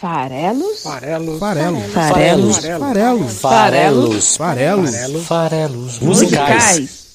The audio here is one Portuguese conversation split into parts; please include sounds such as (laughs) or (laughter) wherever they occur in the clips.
Farelos? Farelos. Farelos. Farelos. Farelos. Farelos. Farelos. Farelos. Musicais.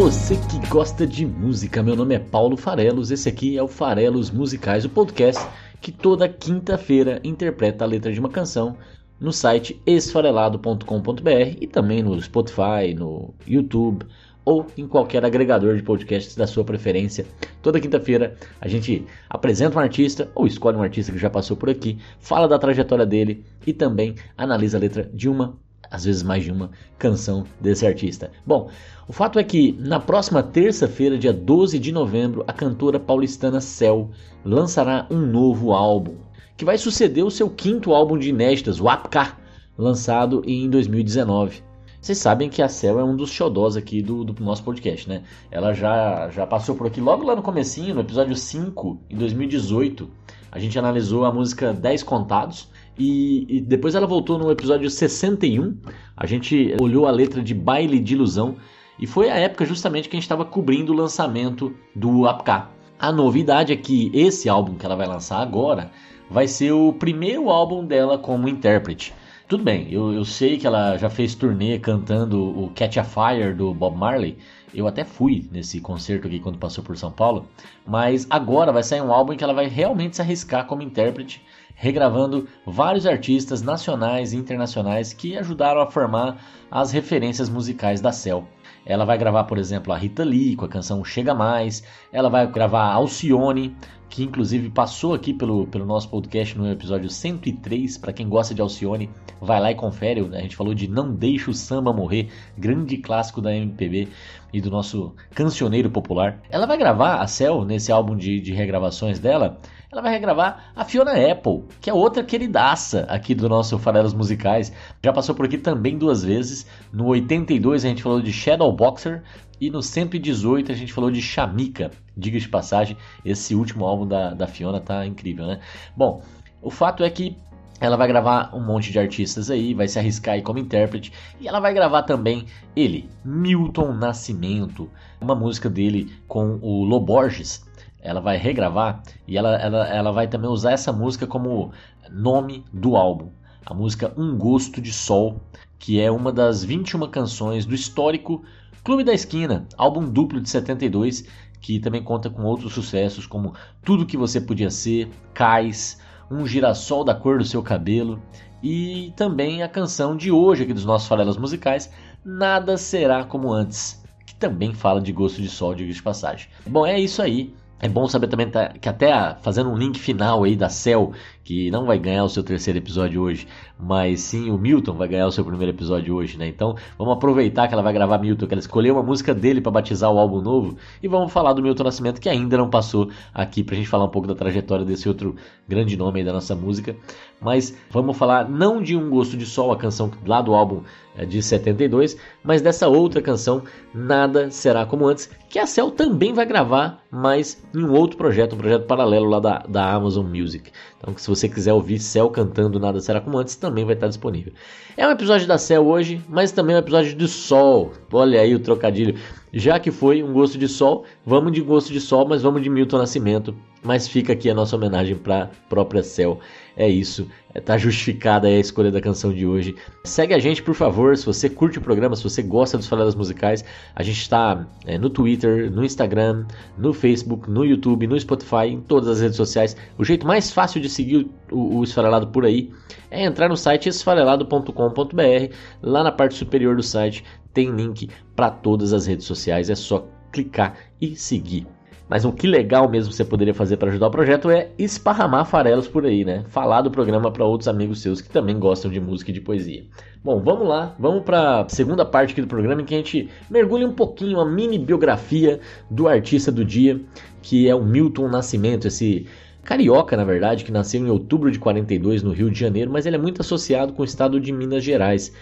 Você que gosta de música. Meu nome é Paulo Farelos. Esse aqui é o Farelos Musicais, o podcast que toda quinta-feira interpreta a letra de uma canção no site esfarelado.com.br e também no Spotify, no YouTube ou em qualquer agregador de podcasts da sua preferência. Toda quinta-feira a gente apresenta um artista ou escolhe um artista que já passou por aqui, fala da trajetória dele e também analisa a letra de uma às vezes mais de uma canção desse artista. Bom, o fato é que na próxima terça-feira, dia 12 de novembro, a cantora paulistana Cell lançará um novo álbum, que vai suceder o seu quinto álbum de inéditas, o Apka, lançado em 2019. Vocês sabem que a Cell é um dos xodós aqui do, do, nosso podcast, né? Ela já, já passou por aqui logo lá no comecinho, no episódio 5, em 2018. A gente analisou a música 10 Contados, e, e, depois ela voltou no episódio 61. A gente olhou a letra de Baile de Ilusão e foi a época justamente que a gente estava cobrindo o lançamento do APK. A novidade é que esse álbum que ela vai lançar agora vai ser o primeiro álbum dela como intérprete. Tudo bem, eu, eu sei que ela já fez turnê cantando o Catch a Fire do Bob Marley. Eu até fui nesse concerto aqui quando passou por São Paulo. Mas agora vai sair um álbum em que ela vai realmente se arriscar como intérprete regravando vários artistas nacionais e internacionais que ajudaram a formar as referências musicais da Cell. Ela vai gravar, por exemplo, a Rita Lee com a canção Chega Mais. Ela vai gravar Alcione, que inclusive passou aqui pelo, pelo nosso podcast no episódio 103. Para quem gosta de Alcione, vai lá e confere. A gente falou de Não Deixa o Samba Morrer, grande clássico da MPB e do nosso cancioneiro popular. Ela vai gravar a Cell nesse álbum de, de regravações dela ela vai regravar a Fiona Apple, que é outra queridaça aqui do nosso Farelos Musicais. Já passou por aqui também duas vezes. No 82 a gente falou de Shadow Boxer e no 118 a gente falou de Chamika. Diga de passagem, esse último álbum da, da Fiona tá incrível, né? Bom, o fato é que ela vai gravar um monte de artistas aí, vai se arriscar aí como intérprete e ela vai gravar também ele, Milton Nascimento, uma música dele com o Loborges, ela vai regravar e ela, ela, ela vai também usar essa música como nome do álbum. A música Um Gosto de Sol, que é uma das 21 canções do histórico Clube da Esquina, álbum duplo de 72, que também conta com outros sucessos como Tudo Que Você Podia Ser, Cais, Um Girassol da Cor do Seu Cabelo e também a canção de hoje aqui dos nossos farelos musicais, Nada Será Como Antes, que também fala de gosto de sol, de passagem. Bom, é isso aí. É bom saber também tá, que até fazendo um link final aí da Cell, que não vai ganhar o seu terceiro episódio hoje, mas sim o Milton vai ganhar o seu primeiro episódio hoje, né? Então vamos aproveitar que ela vai gravar Milton, que ela escolheu uma música dele para batizar o álbum novo e vamos falar do Milton Nascimento que ainda não passou aqui pra gente falar um pouco da trajetória desse outro grande nome aí da nossa música. Mas vamos falar não de Um Gosto de Sol, a canção lá do álbum é, de 72, mas dessa outra canção, Nada Será Como Antes, que a Cell também vai gravar, mas em um outro projeto, um projeto paralelo lá da, da Amazon Music. Então, se você quiser ouvir Cell cantando Nada Será Como Antes, também vai estar disponível. É um episódio da Cell hoje, mas também é um episódio de Sol. Olha aí o trocadilho. Já que foi um gosto de sol, vamos de gosto de sol, mas vamos de Milton Nascimento. Mas fica aqui a nossa homenagem para própria Cell. É isso, está justificada a escolha da canção de hoje. Segue a gente, por favor, se você curte o programa, se você gosta dos Faladas Musicais. A gente está é, no Twitter, no Instagram, no Facebook, no YouTube, no Spotify, em todas as redes sociais. O jeito mais fácil de seguir o, o Esfarelado por aí é entrar no site esfarelado.com.br. Lá na parte superior do site tem link para todas as redes sociais, é só clicar e seguir. Mas o que legal mesmo você poderia fazer para ajudar o projeto é esparramar farelos por aí, né? Falar do programa para outros amigos seus que também gostam de música e de poesia. Bom, vamos lá, vamos para a segunda parte aqui do programa em que a gente mergulha um pouquinho a mini biografia do artista do dia, que é o Milton Nascimento, esse carioca, na verdade, que nasceu em outubro de 42 no Rio de Janeiro, mas ele é muito associado com o estado de Minas Gerais.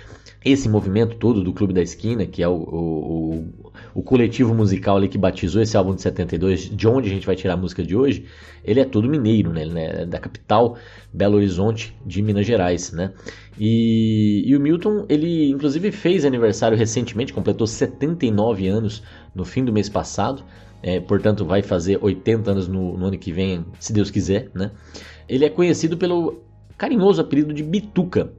Esse movimento todo do Clube da Esquina, que é o, o, o coletivo musical ali que batizou esse álbum de 72, de onde a gente vai tirar a música de hoje, ele é todo mineiro, né? Ele é da capital Belo Horizonte de Minas Gerais, né? E, e o Milton, ele inclusive fez aniversário recentemente, completou 79 anos no fim do mês passado, é, portanto vai fazer 80 anos no, no, ano que vem, se Deus quiser, né? Ele é conhecido pelo carinhoso apelido de Bituca.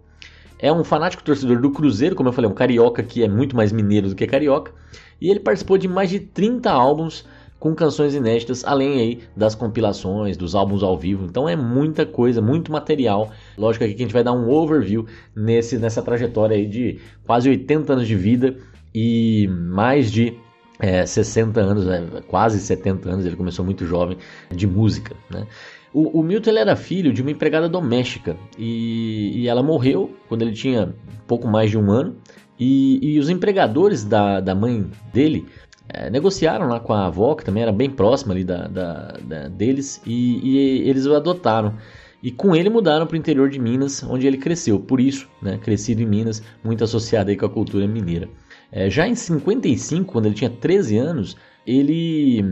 É um fanático torcedor do Cruzeiro, como eu falei, um carioca que é muito mais mineiro do que carioca, e ele participou de mais de 30 álbuns com canções inéditas, além aí das compilações, dos álbuns ao vivo. Então é muita coisa, muito material. Lógico aqui que a gente vai dar um overview nesse, nessa trajetória aí de quase 80 anos de vida e mais de é, 60 anos, né, quase 70 anos, ele começou muito jovem, de música. Né? O, o Milton era filho de uma empregada doméstica e, e, ela morreu quando ele tinha pouco mais de um ano. E, e os empregadores da, da mãe dele é, negociaram lá com a avó, que também era bem próxima ali da, da, da deles, e, e, eles o adotaram. E com ele mudaram para o interior de Minas, onde ele cresceu. Por isso, né, crescido em Minas, muito associado aí com a cultura mineira. É, já em 55, quando ele tinha 13 anos, ele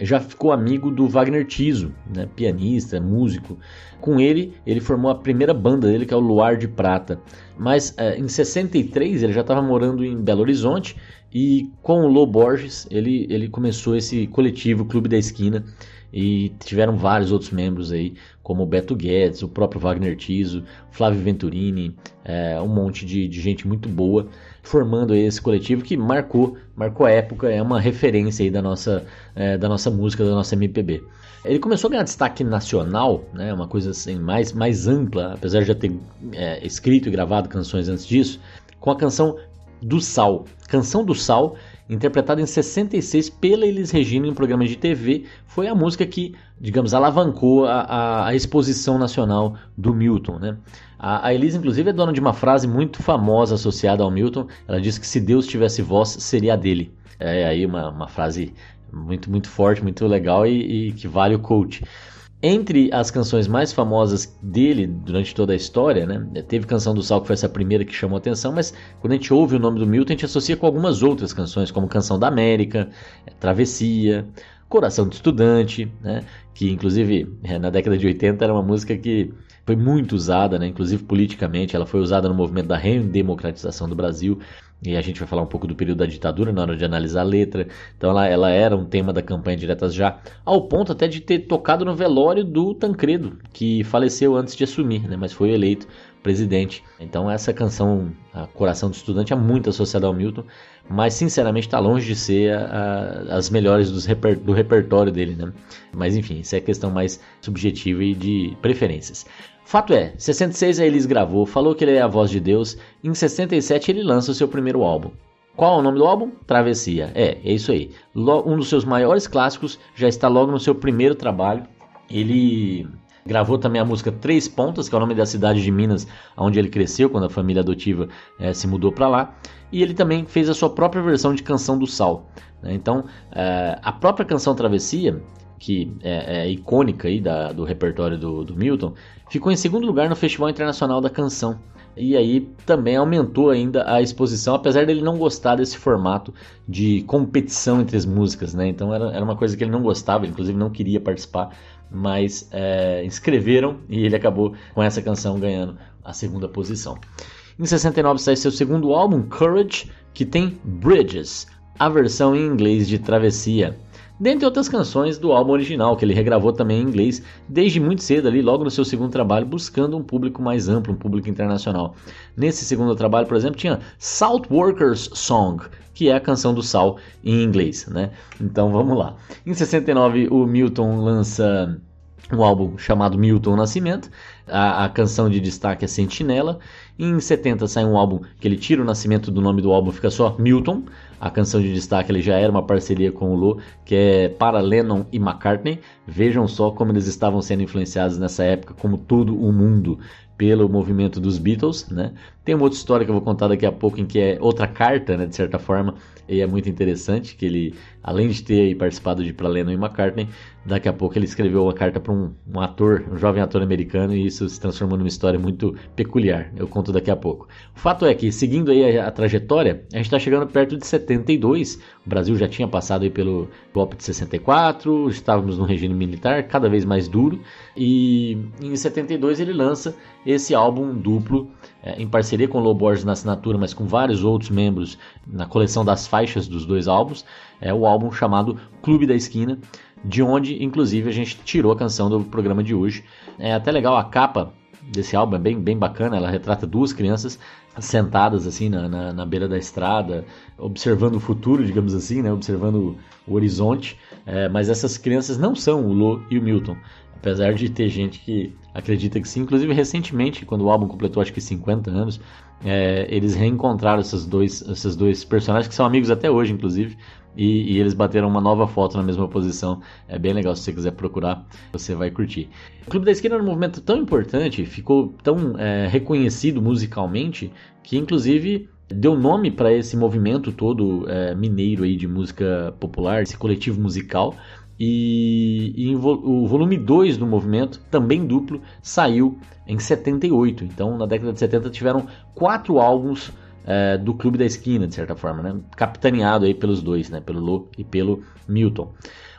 já ficou amigo do Wagner Tiso, né, pianista, músico. Com ele, ele formou a primeira banda dele, que é o Luar de Prata. Mas é, em 63 ele já estava morando em Belo Horizonte e com o Lô Borges ele, ele começou esse coletivo Clube da Esquina e tiveram vários outros membros aí, como o Beto Guedes, o próprio Wagner Tiso, Flávio Venturini, é, um monte de, de gente muito boa formando esse coletivo que marcou, marcou a época, é uma referência aí da nossa, é, da nossa música, da nossa MPB. Ele começou a ganhar destaque nacional, né, uma coisa assim mais, mais ampla, apesar de já ter é, escrito e gravado canções antes disso, com a canção do Sal. Canção do Sal, interpretada em 66 pela Elis Regina em um programa de TV, foi a música que, digamos, alavancou a, a, a exposição nacional do Milton. Né? A, a Elis, inclusive, é dona de uma frase muito famosa associada ao Milton. Ela diz que se Deus tivesse voz, seria a dele. É aí uma, uma frase muito, muito forte, muito legal e, e que vale o coach. Entre as canções mais famosas dele durante toda a história, né, teve Canção do Sal que foi essa primeira que chamou atenção, mas quando a gente ouve o nome do Milton, a gente associa com algumas outras canções, como Canção da América, é, Travessia, Coração de Estudante, né, que inclusive é, na década de 80 era uma música que foi muito usada, né, inclusive politicamente, ela foi usada no movimento da redemocratização do Brasil e a gente vai falar um pouco do período da ditadura na hora de analisar a letra. Então ela, ela era um tema da campanha Diretas Já, ao ponto até de ter tocado no velório do Tancredo, que faleceu antes de assumir, né, mas foi eleito presidente. Então essa canção, Coração do Estudante, é muito associada ao Milton, mas sinceramente está longe de ser a, a, as melhores reper, do repertório dele, né? Mas enfim, isso é questão mais subjetiva e de preferências. Fato é, 66 a Elis gravou, falou que ele é a voz de Deus, e em 67 ele lança o seu primeiro álbum. Qual é o nome do álbum? Travessia. É, é isso aí. Um dos seus maiores clássicos já está logo no seu primeiro trabalho. Ele gravou também a música Três Pontas, que é o nome da cidade de Minas, onde ele cresceu quando a família adotiva é, se mudou para lá. E ele também fez a sua própria versão de Canção do Sal. Né? Então, é, a própria canção Travessia que é, é icônica aí da, do repertório do, do, Milton, ficou em segundo lugar no Festival Internacional da Canção. E aí também aumentou ainda a exposição, apesar dele não gostar desse formato de competição entre as músicas, né? Então era, era uma coisa que ele não gostava, ele inclusive não queria participar, mas é, inscreveram e ele acabou com essa canção ganhando a segunda posição. Em 69 sai seu segundo álbum, Courage, que tem Bridges, a versão em inglês de Travessia dentre outras canções do álbum original, que ele regravou também em inglês desde muito cedo ali, logo no seu segundo trabalho, buscando um público mais amplo, um público internacional. Nesse segundo trabalho, por exemplo, tinha Salt Workers Song, que é a canção do sal em inglês, né? Então vamos lá. Em 69, o Milton lança um álbum chamado Milton Nascimento. A, a, canção de destaque é Sentinela. Em 70 sai um álbum que ele tira o nascimento do nome do álbum, fica só Milton. A canção de destaque ele já era uma parceria com o Lou, que é para Lennon e McCartney. Vejam só como eles estavam sendo influenciados nessa época, como todo o mundo, pelo movimento dos Beatles, né? Tem uma outra história que eu vou contar daqui a pouco, em que é outra carta, né, de certa forma, e é muito interessante, que ele, além de ter participado de Para Lennon e McCartney, daqui a pouco ele escreveu uma carta para um, um, ator, um jovem ator americano, e isso se transformou numa história muito peculiar. Eu conto daqui a pouco. O fato é que, seguindo aí a, a trajetória, a gente está chegando perto de 72. O Brasil já tinha passado aí pelo golpe de 64, estávamos num regime militar cada vez mais duro. E em 72 ele lança esse álbum duplo, é, em parceria com o Low Borges na assinatura, mas com vários outros membros na coleção das faixas dos dois álbuns. É o álbum chamado Clube da Esquina de onde inclusive a gente tirou a canção do programa de hoje. É até legal a capa desse álbum, é bem, bem bacana, ela retrata duas crianças sentadas assim na, na, na beira da estrada, observando o futuro, digamos assim, né? observando o horizonte, é, mas essas crianças não são o Lo e o Milton, apesar de ter gente que acredita que sim, inclusive recentemente, quando o álbum completou acho que 50 anos, é, eles reencontraram esses dois, esses dois personagens que são amigos até hoje, inclusive, e, e, eles bateram uma nova foto na mesma posição. É bem legal, se você quiser procurar, você vai curtir. O Clube da Esquina era um movimento tão importante, ficou tão é, reconhecido musicalmente, que inclusive deu nome para esse movimento todo é, mineiro aí de música popular, esse coletivo musical. E, e o volume 2 do movimento, também duplo, saiu em 78. Então, na década de 70, tiveram quatro álbuns é, do Clube da Esquina, de certa forma, né? capitaneado aí pelos dois, né? pelo Lô e pelo Milton.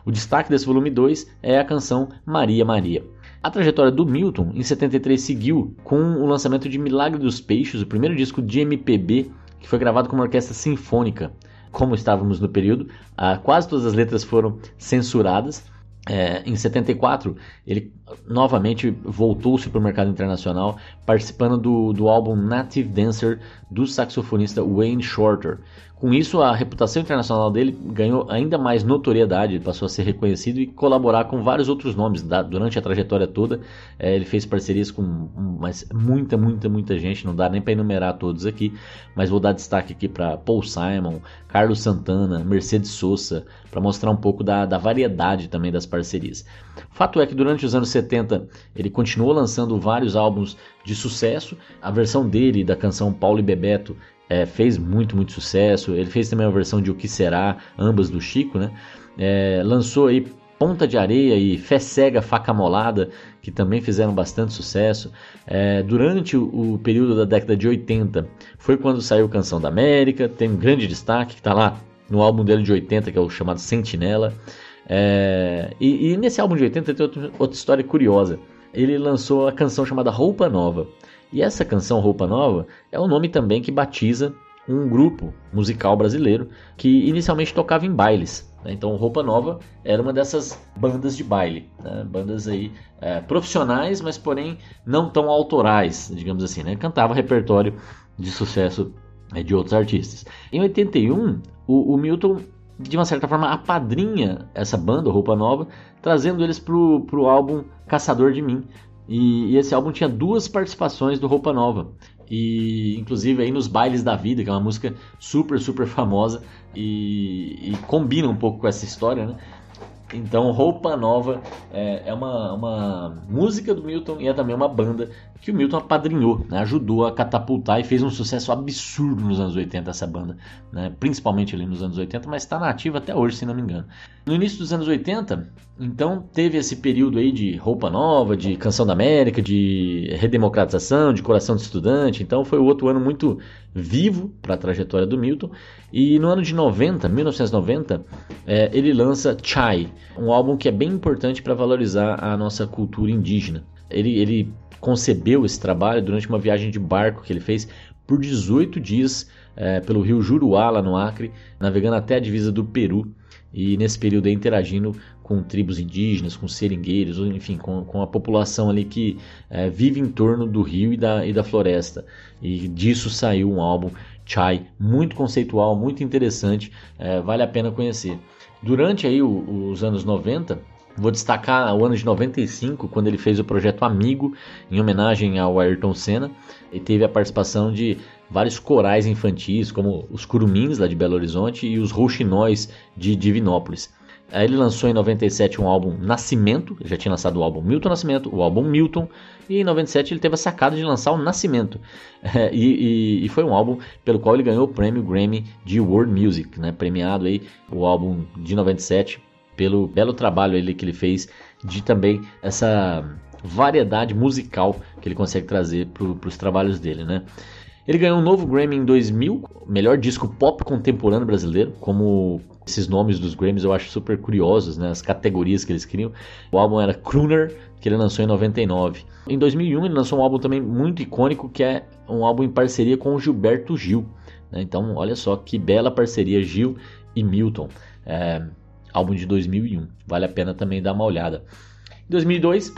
O destaque desse volume 2 é a canção Maria Maria. A trajetória do Milton em 73 seguiu com o lançamento de Milagre dos Peixes, o primeiro disco de MPB que foi gravado com uma orquestra sinfônica. Como estávamos no período, ah, quase todas as letras foram censuradas é, em 74, ele novamente voltou-se para o mercado internacional, participando do, do álbum Native Dancer do saxofonista Wayne Shorter. Com isso, a reputação internacional dele ganhou ainda mais notoriedade, passou a ser reconhecido e colaborar com vários outros nomes. durante a trajetória toda, é, ele fez parcerias com mas, muita, muita, muita gente, não dá nem para enumerar todos aqui, mas vou dar destaque aqui para Paul Simon, Carlos Santana, Mercedes Sosa, para mostrar um pouco da, da variedade também das parcerias. Fato é que durante os anos 70 ele continuou lançando vários álbuns de sucesso. A versão dele da canção Paulo e Bebeto é, fez muito, muito sucesso. Ele fez também a versão de O Que Será, ambas do Chico, né? É, lançou aí Ponta de Areia e Fé Cega, Faca Molada, que também fizeram bastante sucesso. É, durante o, o, período da década de 80, foi quando saiu Canção da América, tem um grande destaque, que está lá no álbum dele de 80, que é o chamado Sentinela. É, e, e, nesse álbum de 80 tem outra, outra história curiosa. Ele lançou a canção chamada Roupa Nova. E essa canção Roupa Nova é o nome também que batiza um grupo musical brasileiro que inicialmente tocava em bailes. Né? Então Roupa Nova era uma dessas bandas de baile, né? bandas aí é, profissionais, mas porém não tão autorais, digamos assim. Né? Cantava repertório de sucesso é, de outros artistas. Em 81, o, o Milton de uma certa forma apadrinha essa banda Roupa Nova, trazendo eles pro, pro álbum Caçador de Mim, e, e, esse álbum tinha duas participações do Roupa Nova. E inclusive aí nos Bailes da Vida, que é uma música super, super famosa e, e combina um pouco com essa história, né? Então, Roupa Nova é, é uma, uma, música do Milton e é também uma banda que o Milton apadrinhou, né? ajudou a catapultar e fez um sucesso absurdo nos anos 80 essa banda, né? principalmente ali nos anos 80, mas está nativa até hoje, se não me engano. No início dos anos 80, então teve esse período aí de Roupa Nova, de Canção da América, de redemocratização, de Coração de Estudante, então foi outro ano muito vivo para a trajetória do Milton. E no ano de 90, 1990, é, ele lança Chai, um álbum que é bem importante para valorizar a nossa cultura indígena. Ele, ele concebeu esse trabalho durante uma viagem de barco que ele fez por 18 dias é, pelo rio Juruá, lá no Acre, navegando até a divisa do Peru e nesse período aí, interagindo com tribos indígenas, com seringueiros, enfim, com, com a população ali que é, vive em torno do rio e da, e da floresta. E disso saiu um álbum Chai, muito conceitual, muito interessante, é, vale a pena conhecer. Durante aí o, os anos 90, vou destacar o ano de 95, quando ele fez o projeto Amigo, em homenagem ao Ayrton Senna, e teve a participação de vários corais infantis, como os Curumins, lá de Belo Horizonte, e os Rouxinóis, de Divinópolis. Aí ele lançou em 97 um álbum Nascimento, já tinha lançado o álbum Milton Nascimento, o álbum Milton, e em 97 ele teve a sacada de lançar o Nascimento. (laughs) É, e, e, foi um álbum pelo qual ele ganhou o prêmio Grammy de World Music, né, premiado aí o álbum de 97 pelo belo trabalho ele que ele fez de também essa variedade musical que ele consegue trazer para os trabalhos dele, né? Ele ganhou um novo Grammy em 2000, melhor disco pop contemporâneo brasileiro, como esses nomes dos Grammys eu acho super curiosos, né? As categorias que eles criam. O álbum era Crooner, que ele lançou em 99. Em 2001 ele lançou um álbum também muito icônico, que é um álbum em parceria com o Gilberto Gil. Né? Então, olha só que bela parceria Gil e Milton. É, álbum de 2001, vale a pena também dar uma olhada. Em 2002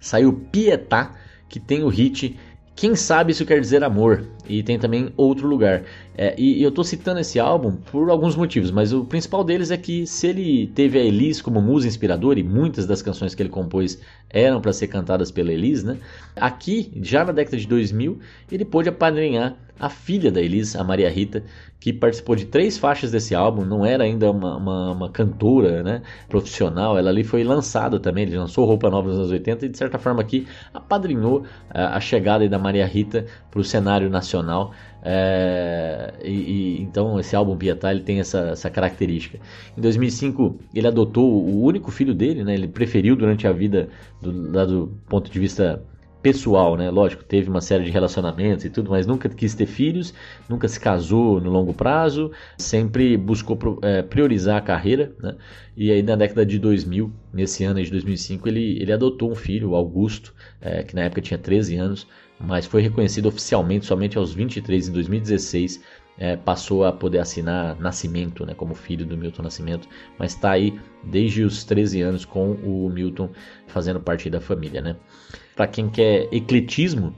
saiu Pietá, que tem o hit quem sabe isso quer dizer amor? E tem também outro lugar. É, e, e, eu estou citando esse álbum por alguns motivos, mas o principal deles é que se ele teve a Elis como musa inspiradora, e muitas das canções que ele compôs eram para ser cantadas pela Elis, né? aqui, já na década de 2000, ele pôde apadrinhar a filha da Elis, a Maria Rita, que participou de três faixas desse álbum, não era ainda uma, uma, uma, cantora né, profissional, ela ali foi lançada também, ele lançou roupa nova nos anos 80 e de certa forma aqui apadrinhou é, a chegada da Maria Rita para o cenário nacional. É, e, e, então esse álbum Pietá ele tem essa, essa, característica. Em 2005 ele adotou o único filho dele, né, ele preferiu durante a vida, do, do ponto de vista pessoal, né? Lógico, teve uma série de relacionamentos e tudo, mas nunca quis ter filhos, nunca se casou no longo prazo, sempre buscou é, priorizar a carreira, né? E aí na década de 2000, nesse ano de 2005, ele, ele adotou um filho, Augusto, é, que na época tinha 13 anos, mas foi reconhecido oficialmente somente aos 23 em 2016 é, passou a poder assinar Nascimento, né, como filho do Milton Nascimento, mas está aí desde os 13 anos com o Milton fazendo parte da família. Né? Para quem quer ecletismo,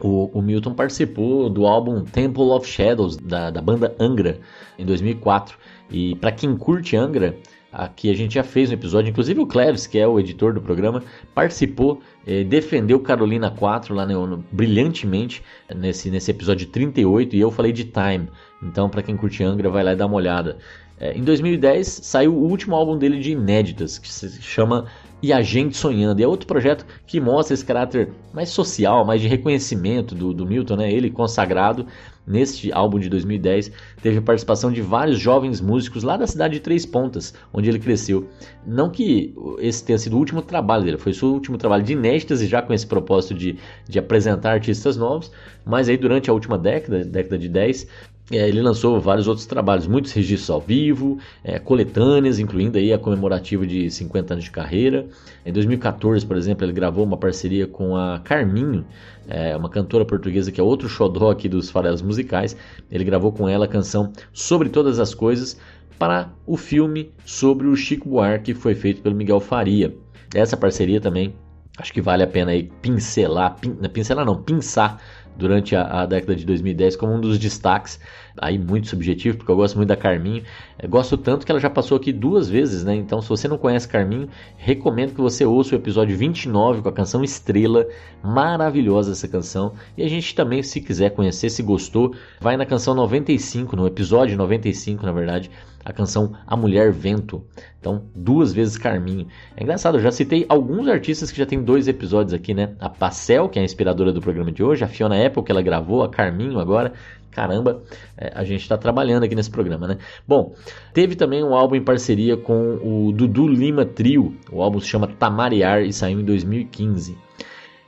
o, o, Milton participou do álbum Temple of Shadows da, da banda Angra em 2004. E para quem curte Angra, Aqui a gente já fez um episódio, inclusive o Cleves, que é o editor do programa, participou, eh, defendeu Carolina 4 lá no, no, brilhantemente nesse, nesse episódio 38 e eu falei de Time. Então, para quem curte Angra, vai lá e dá uma olhada. Eh, em 2010 saiu o último álbum dele de inéditas, que se chama E a Gente Sonhando. E é outro projeto que mostra esse caráter mais social, mais de reconhecimento do, do Milton, né? ele consagrado Neste álbum de 2010, teve a participação de vários jovens músicos lá da cidade de Três Pontas, onde ele cresceu. Não que esse tenha sido o último trabalho dele, foi seu último trabalho de inéditas e já com esse propósito de, de apresentar artistas novos, mas aí durante a última década, década de 10, é, ele lançou vários outros trabalhos, muitos registros ao vivo, é, coletâneas, incluindo aí a comemorativa de 50 anos de carreira. Em 2014, por exemplo, ele gravou uma parceria com a Carminho, é, uma cantora portuguesa que é outro xodó aqui dos farelos musicais. Ele gravou com ela a canção Sobre Todas as Coisas para o filme sobre o Chico Buarque que foi feito pelo Miguel Faria. Essa parceria também acho que vale a pena aí pincelar, pin, pincelar não, pinçar durante a, a, década de 2010 como um dos destaques, aí muito subjetivo, porque eu gosto muito da Carminho. Eu gosto tanto que ela já passou aqui duas vezes, né? Então, se você não conhece Carminho, recomendo que você ouça o episódio 29 com a canção Estrela, maravilhosa essa canção. E a gente também, se quiser conhecer, se gostou, vai na canção 95, no episódio 95, na verdade a canção A Mulher Vento. Então, duas vezes Carminho. É engraçado, eu já citei alguns artistas que já tem dois episódios aqui, né? A Pacel, que é a inspiradora do programa de hoje, a Fiona Apple, que ela gravou, a Carminho agora. Caramba, é, a gente está trabalhando aqui nesse programa, né? Bom, teve também um álbum em parceria com o Dudu Lima Trio. O álbum se chama Tamariar e saiu em 2015.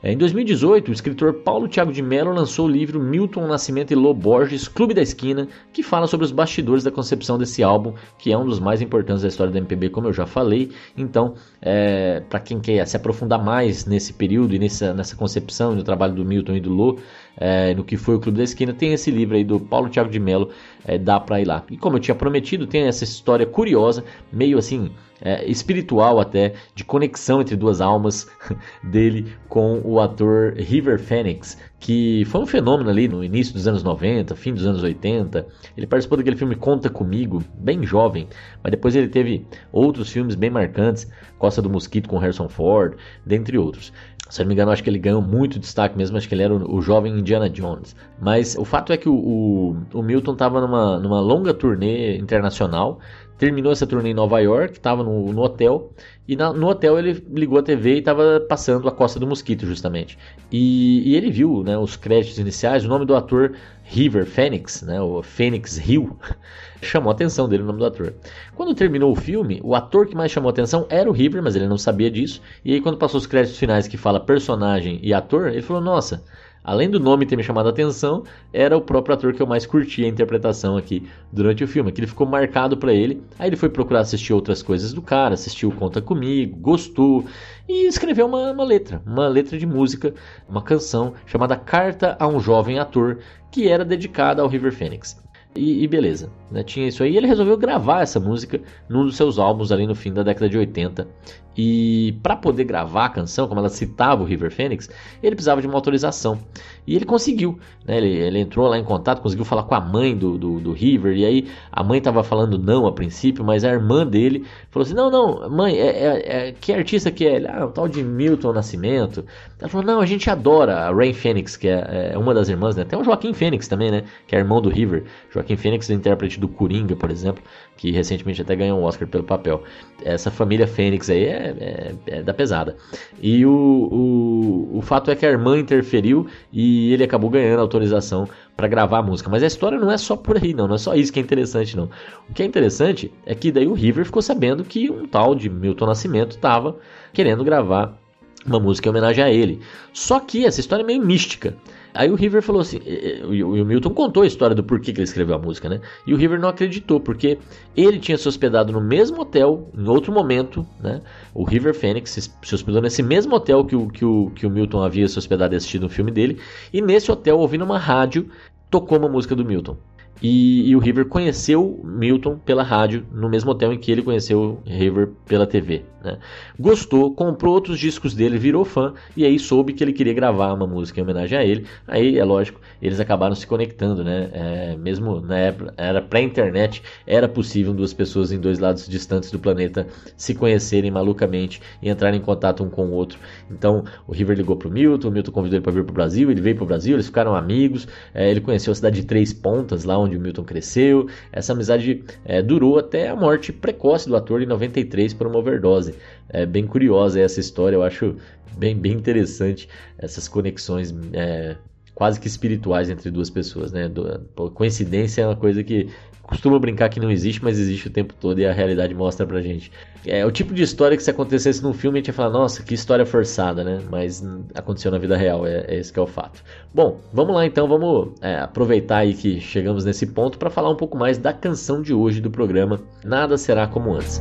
É, em 2018, o escritor Paulo Thiago de Mello lançou o livro Milton Nascimento e Lô Borges, Clube da Esquina, que fala sobre os bastidores da concepção desse álbum, que é um dos mais importantes da história da MPB, como eu já falei. Então, é, para quem quer se aprofundar mais nesse período e nessa, nessa concepção e no trabalho do Milton e do Lô, é, no que foi o Clube da Esquina, tem esse livro aí do Paulo Thiago de Mello, é, dá para ir lá. E como eu tinha prometido, tem essa história curiosa, meio assim é, espiritual até, de conexão entre duas almas (laughs) dele com o ator River Phoenix, que foi um fenômeno ali no início dos anos 90, fim dos anos 80. Ele participou daquele filme Conta Comigo, bem jovem, mas depois ele teve outros filmes bem marcantes, Costa do Mosquito com Harrison Ford, dentre outros. Se não me engano, acho que ele ganhou muito destaque mesmo, acho que ele era o, o jovem Indiana Jones. Mas o fato é que o, o, o Milton estava numa, numa longa turnê internacional, terminou essa turnê em Nova York, estava no, no, hotel, e na, no hotel ele ligou a TV e estava passando a Costa do Mosquito, justamente. E, e, ele viu né, os créditos iniciais, o nome do ator River Phoenix, né, o Phoenix Hill, (laughs) chamou a atenção dele o nome do ator. Quando terminou o filme, o ator que mais chamou a atenção era o River, mas ele não sabia disso. E aí quando passou os créditos finais que fala personagem e ator, ele falou: "Nossa, além do nome ter me chamado a atenção, era o próprio ator que eu mais curti a interpretação aqui durante o filme, que ele ficou marcado para ele. Aí ele foi procurar assistir outras coisas do cara, assistiu Conta Comigo, gostou e escreveu uma, uma letra, uma letra de música, uma canção chamada Carta a um Jovem Ator, que era dedicada ao River Phoenix. E, e, beleza, né? tinha isso aí. E ele resolveu gravar essa música num dos seus álbuns ali no fim da década de 80. E para poder gravar a canção, como ela citava o River Phoenix, ele precisava de uma autorização. E ele conseguiu. Né? Ele, ele, entrou lá em contato, conseguiu falar com a mãe do, do, do River. E aí a mãe estava falando não a princípio, mas a irmã dele falou assim: Não, não, mãe, é, é, é que artista que é? Ele, ah, o tal de Milton Nascimento. Ela falou: Não, a gente adora a Rain Phoenix, que é, é uma das irmãs, né? Tem o Joaquim Phoenix também, né? Que é irmão do River. Joaquim Phoenix, intérprete do Coringa, por exemplo que recentemente até ganhou um Oscar pelo papel. Essa família Fênix aí é, é, é da pesada. E o, o, o fato é que a irmã interferiu e ele acabou ganhando autorização para gravar a música. Mas a história não é só por aí, não. Não é só isso que é interessante, não. O que é interessante é que daí o River ficou sabendo que um tal de Milton Nascimento estava querendo gravar uma música em homenagem a ele. Só que essa história é meio mística. Aí o River falou assim, e o Milton contou a história do porquê que ele escreveu a música, né? E o River não acreditou, porque ele tinha se hospedado no mesmo hotel, em outro momento, né? O River Phoenix se hospedou nesse mesmo hotel que o, que o, que o Milton havia se hospedado e assistido um filme dele, e nesse hotel, ouvindo uma rádio, tocou uma música do Milton. E, e, o River conheceu Milton pela rádio, no mesmo hotel em que ele conheceu River pela TV. Né? Gostou, comprou outros discos dele, virou fã e aí soube que ele queria gravar uma música em homenagem a ele. Aí, é lógico, eles acabaram se conectando, né? É, mesmo na época, era pré-internet, era possível duas pessoas em dois lados distantes do planeta se conhecerem malucamente e entrarem em contato um com o outro. Então, o River ligou pro Milton, o Milton convidou ele para vir pro Brasil, ele veio pro Brasil, eles ficaram amigos. É, ele conheceu a cidade de Três Pontas, lá onde o Milton cresceu. Essa amizade é, durou até a morte precoce do ator em 93 por uma overdose. É bem curiosa essa história, eu acho bem, bem interessante essas conexões é, quase que espirituais entre duas pessoas, né? Do, coincidência é uma coisa que costuma brincar que não existe, mas existe o tempo todo e a realidade mostra pra gente. É o tipo de história que se acontecesse num filme a gente ia falar, nossa, que história forçada, né? Mas aconteceu na vida real, é, é esse que é o fato. Bom, vamos lá então, vamos é, aproveitar aí que chegamos nesse ponto para falar um pouco mais da canção de hoje do programa Nada Será Como Antes.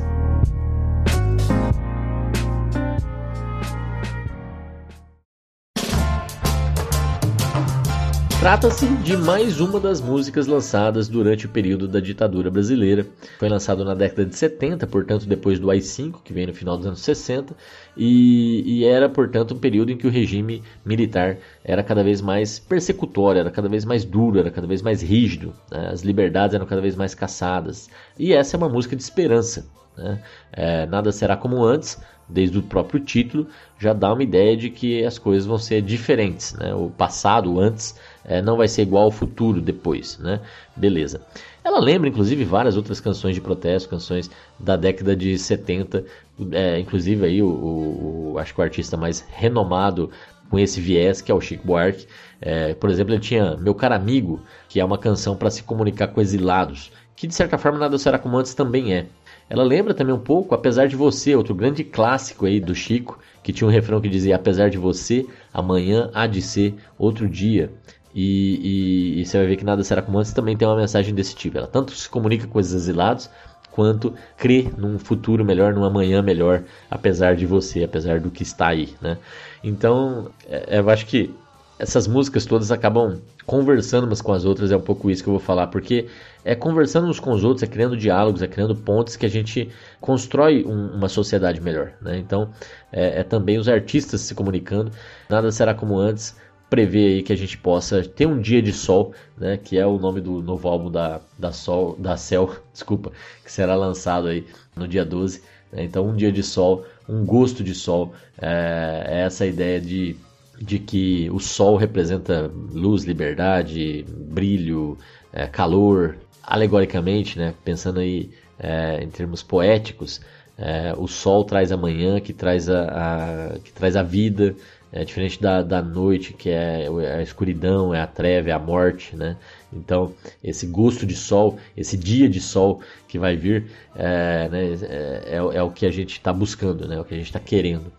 Trata-se de mais uma das músicas lançadas durante o período da ditadura brasileira. Foi lançado na década de 70, portanto depois do AI-5, que veio no final dos anos 60, e, e, era, portanto, um período em que o regime militar era cada vez mais persecutório, era cada vez mais duro, era cada vez mais rígido, né? as liberdades eram cada vez mais caçadas. E essa é uma música de esperança. Né? É, nada será como antes, desde o próprio título, já dá uma ideia de que as coisas vão ser diferentes. Né? O passado, antes, é, não vai ser igual ao futuro depois. Né? Beleza. Ela lembra, inclusive, várias outras canções de protesto, canções da década de 70. É, inclusive, aí, o, o, o, acho que o artista mais renomado com esse viés, que é o Chico Buarque. É, por exemplo, ele tinha Meu Caro Amigo, que é uma canção para se comunicar com exilados, que de certa forma Nada Será Como Antes também é. Ela lembra também um pouco Apesar de Você, outro grande clássico aí do Chico, que tinha um refrão que dizia Apesar de Você, amanhã há de ser outro dia. E, e, e, você vai ver que Nada Será Como Antes também tem uma mensagem desse tipo. Ela tanto se comunica com os exilados, quanto crê num futuro melhor, num amanhã melhor, apesar de você, apesar do que está aí, né? Então, é, eu acho que essas músicas todas acabam conversando umas com as outras, é um pouco isso que eu vou falar, porque é conversando uns com os outros, é criando diálogos, é criando pontes que a gente constrói um, uma sociedade melhor. Né? Então, é, é, também os artistas se comunicando. Nada será como antes. Prever aí que a gente possa ter um dia de sol, né? Que é o nome do novo álbum da, da Sol, da Cell, (laughs) desculpa, que será lançado aí no dia 12. Né? Então, um dia de sol, um gosto de sol, é, é essa ideia de de que o sol representa luz, liberdade, brilho, é, calor, alegoricamente, né? Pensando aí é, em termos poéticos, é, o sol traz a manhã, que traz a, a que traz a vida, é diferente da, da noite, que é a escuridão, é a treva, é a morte, né? Então, esse gosto de sol, esse dia de sol que vai vir, é, né, é, é, é o que a gente está buscando, né? É o que a gente está querendo.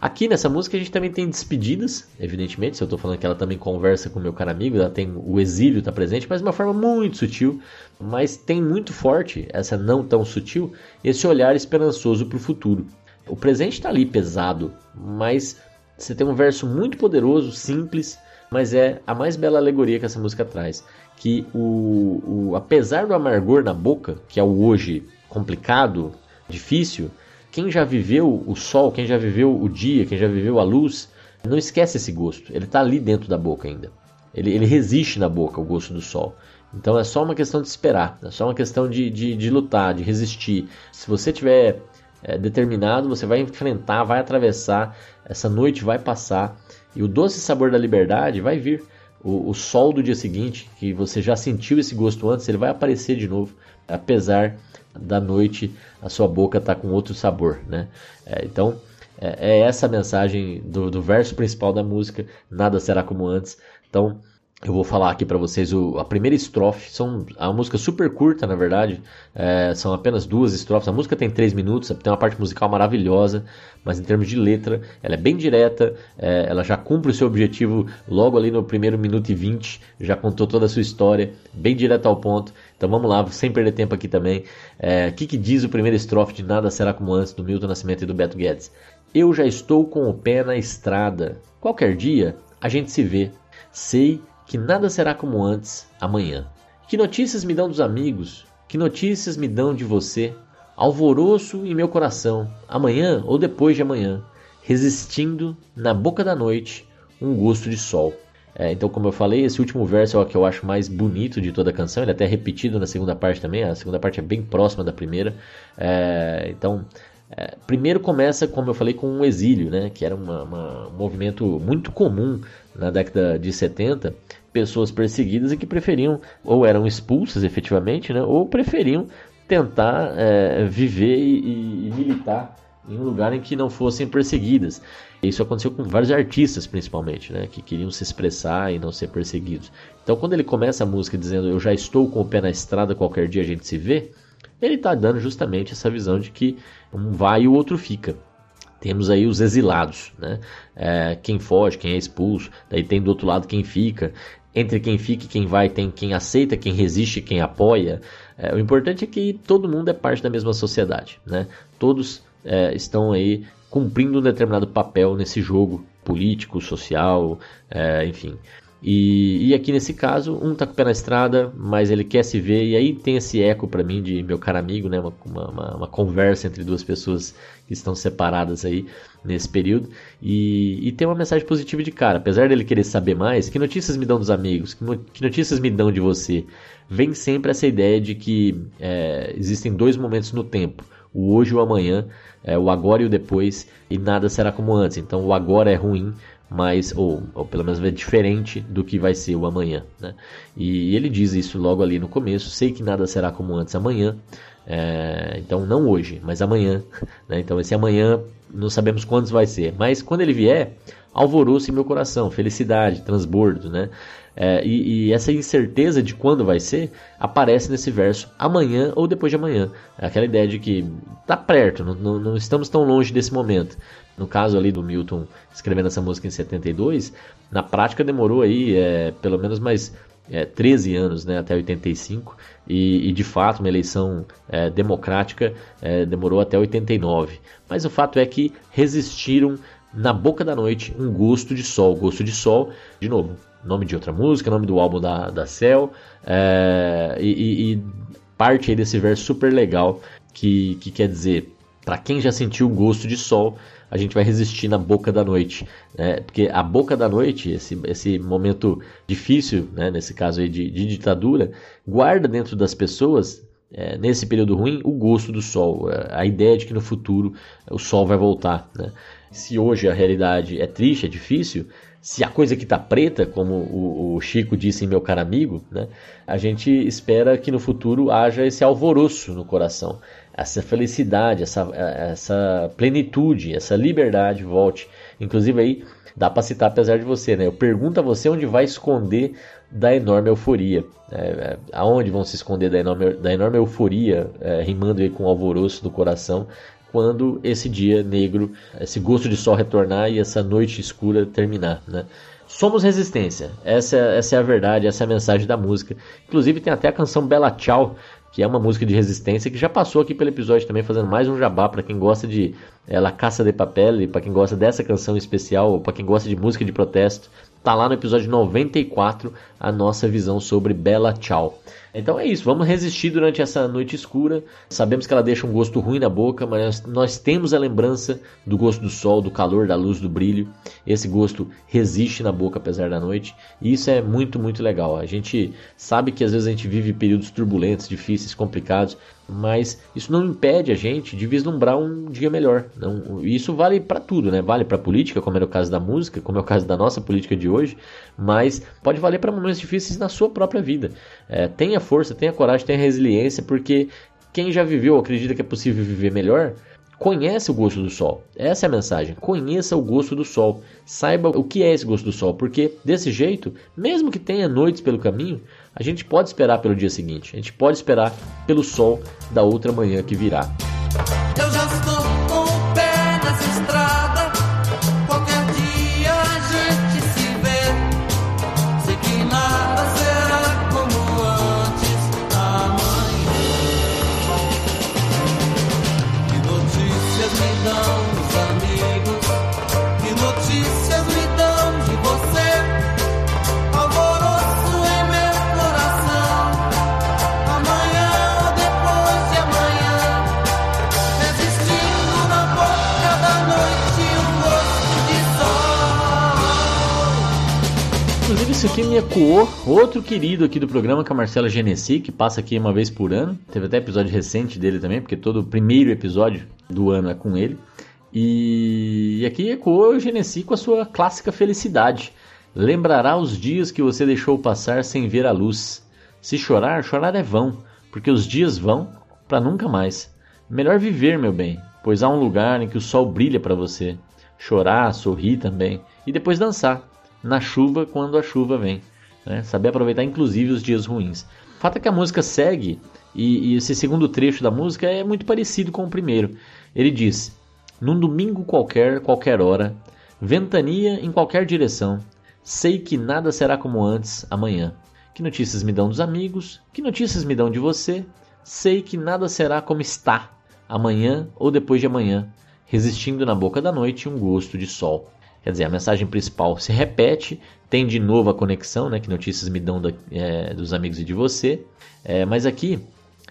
Aqui nessa música a gente também tem despedidas, evidentemente, se eu estou falando que ela também conversa com meu cara amigo, ela tem o exílio está presente, mas de uma forma muito sutil, mas tem muito forte, essa não tão sutil, esse olhar esperançoso para o futuro. O presente está ali pesado, mas você tem um verso muito poderoso, simples, mas é a mais bela alegoria que essa música traz. Que o, o apesar do amargor na boca, que é o hoje complicado, difícil, quem já viveu o sol, quem já viveu o dia, quem já viveu a luz, não esquece esse gosto. Ele está ali dentro da boca ainda. Ele, ele resiste na boca, o gosto do sol. Então é só uma questão de esperar, é só uma questão de, de, de lutar, de resistir. Se você tiver é, determinado, você vai enfrentar, vai atravessar, essa noite vai passar e o doce sabor da liberdade vai vir. O, o, sol do dia seguinte, que você já sentiu esse gosto antes, ele vai aparecer de novo, apesar da noite a sua boca estar tá com outro sabor, né? É, então é, é, essa a mensagem do, do verso principal da música, nada será como antes. Então eu vou falar aqui para vocês o, a primeira estrofe. São a é música super curta, na verdade. É, são apenas duas estrofes. A música tem três minutos, tem uma parte musical maravilhosa, mas em termos de letra, ela é bem direta. É, ela já cumpre o seu objetivo logo ali no primeiro minuto e vinte. Já contou toda a sua história, bem direto ao ponto. Então vamos lá, sem perder tempo aqui também. É, o que, que diz o primeiro estrofe de Nada Será Como Antes, do Milton Nascimento e do Beto Guedes? Eu já estou com o pé na estrada. Qualquer dia a gente se vê. Sei que nada será como antes amanhã. Que notícias me dão dos amigos? Que notícias me dão de você? Alvoroço em meu coração, amanhã ou depois de amanhã, resistindo na boca da noite um gosto de sol. É, então, como eu falei, esse último verso é o que eu acho mais bonito de toda a canção. Ele é até repetido na segunda parte também. A segunda parte é bem próxima da primeira. É, então, é, primeiro começa, como eu falei, com um exílio, né, que era uma, uma, um movimento muito comum na década de 70, pessoas perseguidas e que preferiam, ou eram expulsas efetivamente, né, ou preferiam tentar é, viver e, e, militar em um lugar em que não fossem perseguidas. Isso aconteceu com vários artistas, principalmente, né, que queriam se expressar e não ser perseguidos. Então, quando ele começa a música dizendo Eu já estou com o pé na estrada, qualquer dia a gente se vê, ele está dando justamente essa visão de que um vai e o outro fica. Temos aí os exilados, né? É, quem foge, quem é expulso, daí tem do outro lado quem fica. Entre quem fica e quem vai, tem quem aceita, quem resiste, quem apoia. É, o importante é que todo mundo é parte da mesma sociedade, né? Todos é, estão aí cumprindo um determinado papel nesse jogo político, social, é, enfim. E, e, aqui nesse caso, um tá com o pé na estrada, mas ele quer se ver, e aí tem esse eco para mim de meu caro amigo, né? Uma, uma, uma, conversa entre duas pessoas que estão separadas aí nesse período. E, e, tem uma mensagem positiva de cara, apesar dele querer saber mais, que notícias me dão dos amigos, que, notícias me dão de você? Vem sempre essa ideia de que é, existem dois momentos no tempo, o hoje e o amanhã, é, o agora e o depois, e nada será como antes. Então o agora é ruim, mas ou, ou, pelo menos é diferente do que vai ser o amanhã. Né? E, ele diz isso logo ali no começo: sei que nada será como antes amanhã. É, então não hoje, mas amanhã. Né? Então esse amanhã não sabemos quando vai ser, mas quando ele vier, alvoroço em meu coração, felicidade, transbordo, né? É, e, e, essa incerteza de quando vai ser aparece nesse verso amanhã ou depois de amanhã. É aquela ideia de que está perto, não, não, não, estamos tão longe desse momento. No caso ali do Milton escrevendo essa música em 72, na prática demorou aí é, pelo menos mais é, 13 anos, né, até 85, e, e de fato uma eleição é, democrática é, demorou até 89. Mas o fato é que resistiram na boca da noite um gosto de sol, gosto de sol, de novo, nome de outra música, nome do álbum da, da Cell, é, e, e, parte aí desse verso super legal que, que quer dizer, para quem já sentiu o gosto de sol, a gente vai resistir na boca da noite, né? Porque a boca da noite, esse, esse momento difícil, né? nesse caso aí de, de ditadura, guarda dentro das pessoas é, nesse período ruim o gosto do sol, a ideia de que no futuro o sol vai voltar. Né? Se hoje a realidade é triste, é difícil, se a coisa que está preta, como o, o, Chico disse em Meu Caro Amigo, né, a gente espera que no futuro haja esse alvoroço no coração, essa felicidade, essa, essa plenitude, essa liberdade volte. Inclusive aí dá para citar apesar de você, né? Eu pergunto a você onde vai esconder da enorme euforia. É, é, aonde vão se esconder da enorme, da enorme euforia, é, rimando aí com o alvoroço do coração, quando esse dia negro, esse gosto de sol retornar e essa noite escura terminar, né? Somos resistência, essa, essa é a verdade, essa é a mensagem da música. Inclusive tem até a canção Bela Tchau, que é uma música de resistência que já passou aqui pelo episódio também, fazendo mais um jabá para quem gosta de é, La Caça de Papel, para quem gosta dessa canção especial, para quem gosta de música de protesto. Tá lá no episódio 94 a nossa visão sobre Bela Tchau. Então é isso, vamos resistir durante essa noite escura. Sabemos que ela deixa um gosto ruim na boca, mas nós temos a lembrança do gosto do sol, do calor, da luz, do brilho. Esse gosto resiste na boca apesar da noite, e isso é muito, muito legal. A gente sabe que às vezes a gente vive períodos turbulentos, difíceis, complicados, mas isso não impede a gente de vislumbrar um dia melhor. Não, isso vale para tudo, né? Vale para política, como era o caso da música, como é o caso da nossa política de hoje, mas pode valer para momentos difíceis na sua própria vida. É, tenha força, tenha coragem, tenha resiliência, porque quem já viveu, acredita que é possível viver melhor, Conhece o gosto do sol. Essa é a mensagem. Conheça o gosto do sol. Saiba o que é esse gosto do sol, porque desse jeito, mesmo que tenha noites pelo caminho, a gente pode esperar pelo dia seguinte. A gente pode esperar pelo sol da outra manhã que virá. Isso aqui me ecoou outro querido aqui do programa, que é a Marcela Genesi, que passa aqui uma vez por ano. Teve até episódio recente dele também, porque todo o primeiro episódio do ano é com ele. E, aqui ecoou o Genesi com a sua clássica felicidade. Lembrará os dias que você deixou passar sem ver a luz. Se chorar, chorar é vão, porque os dias vão para nunca mais. Melhor viver, meu bem, pois há um lugar em que o sol brilha para você. Chorar, sorrir também, e depois dançar na chuva quando a chuva vem. Né? Saber aproveitar inclusive os dias ruins. O fato é que a música segue e, e esse segundo trecho da música é muito parecido com o primeiro. Ele diz: Num domingo qualquer, qualquer hora, ventania em qualquer direção, sei que nada será como antes amanhã. Que notícias me dão dos amigos? Que notícias me dão de você? Sei que nada será como está amanhã ou depois de amanhã, resistindo na boca da noite um gosto de sol. Quer dizer, a mensagem principal se repete, tem de novo a conexão, né, que notícias me dão é, dos amigos e de você, é, mas aqui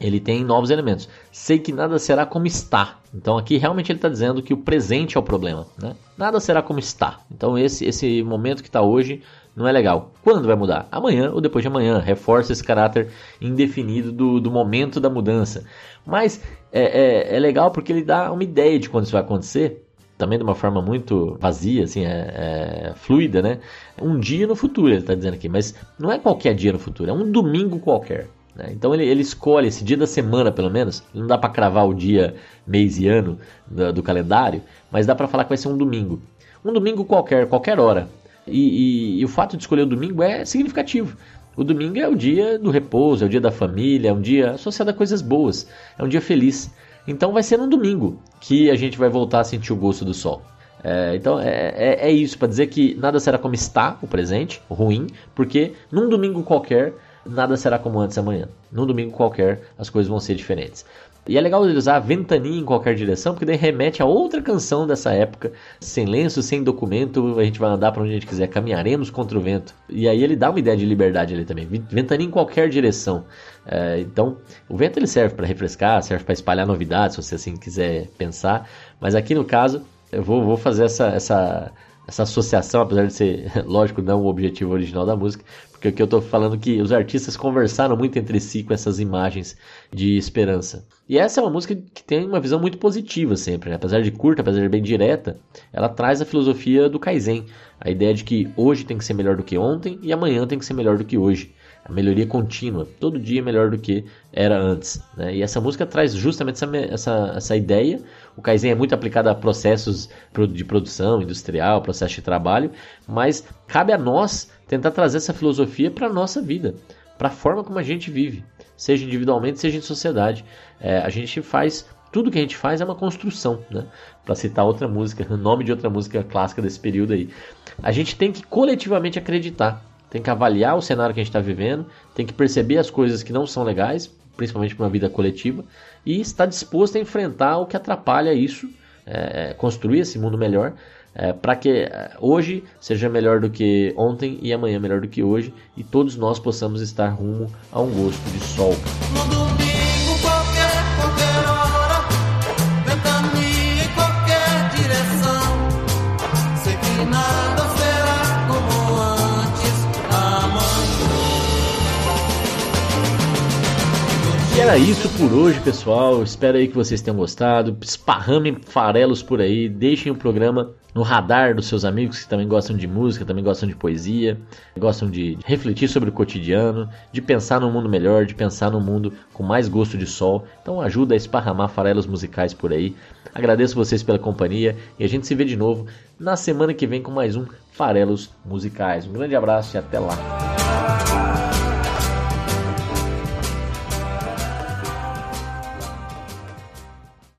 ele tem novos elementos. Sei que nada será como está. Então aqui realmente ele está dizendo que o presente é o problema. Né? Nada será como está. Então esse, esse momento que está hoje não é legal. Quando vai mudar? Amanhã ou depois de amanhã. Reforça esse caráter indefinido do, do momento da mudança. Mas é, é, é legal porque ele dá uma ideia de quando isso vai acontecer também de uma forma muito vazia, assim, é, é, fluida, né? Um dia no futuro, ele está dizendo aqui, mas não é qualquer dia no futuro, é um domingo qualquer. Né? Então ele, ele escolhe esse dia da semana, pelo menos. Não dá para cravar o dia, mês e ano do, do calendário, mas dá para falar que vai ser um domingo. Um domingo qualquer, qualquer hora. E, e, e o fato de escolher o domingo é significativo. O domingo é o dia do repouso, é o dia da família, é um dia associado a coisas boas, é um dia feliz. Então vai ser no domingo que a gente vai voltar a sentir o gosto do sol. É, então é, é, é isso, para dizer que nada será como está o presente, ruim, porque num domingo qualquer nada será como antes amanhã. Num domingo qualquer as coisas vão ser diferentes. E é legal usar ventania em qualquer direção, porque daí remete a outra canção dessa época. Sem lenço, sem documento, a gente vai andar para onde a gente quiser, caminharemos contra o vento. E aí ele dá uma ideia de liberdade ali também. Ventania em qualquer direção. É, então, o vento ele serve para refrescar, serve para espalhar novidades, se você assim quiser pensar. Mas aqui no caso, eu vou, vou fazer essa, essa essa associação, apesar de ser, (laughs) lógico, não o objetivo original da música, porque aqui eu estou falando que os artistas conversaram muito entre si com essas imagens de esperança. E essa é uma música que tem uma visão muito positiva sempre, né? apesar de curta, apesar de bem direta, ela traz a filosofia do Kaizen, a ideia de que hoje tem que ser melhor do que ontem e amanhã tem que ser melhor do que hoje. A melhoria contínua, todo dia melhor do que era antes. Né? E essa música traz justamente essa, essa, essa ideia. O Kaizen é muito aplicado a processos de produção industrial, processo de trabalho, mas cabe a nós tentar trazer essa filosofia para a nossa vida, para a forma como a gente vive, seja individualmente, seja em sociedade. É, a gente faz tudo que a gente faz é uma construção, né? Para citar outra música, (laughs) nome de outra música clássica desse período aí. A gente tem que coletivamente acreditar tem que avaliar o cenário que a gente está vivendo, tem que perceber as coisas que não são legais, principalmente para uma vida coletiva, e estar disposto a enfrentar o que atrapalha isso, é, construir esse mundo melhor, é, para que é, hoje seja melhor do que ontem e amanhã melhor do que hoje, e todos nós possamos estar rumo a um gosto de sol. Era isso por hoje, pessoal. Espero aí que vocês tenham gostado. Esparramem farelos por aí. Deixem o programa no radar dos seus amigos que também gostam de música, também gostam de poesia, gostam de refletir sobre o cotidiano, de pensar num mundo melhor, de pensar num mundo com mais gosto de sol. Então ajuda a esparramar farelos musicais por aí. Agradeço vocês pela companhia e a gente se vê de novo na semana que vem com mais um Farelos Musicais. Um grande abraço e até lá.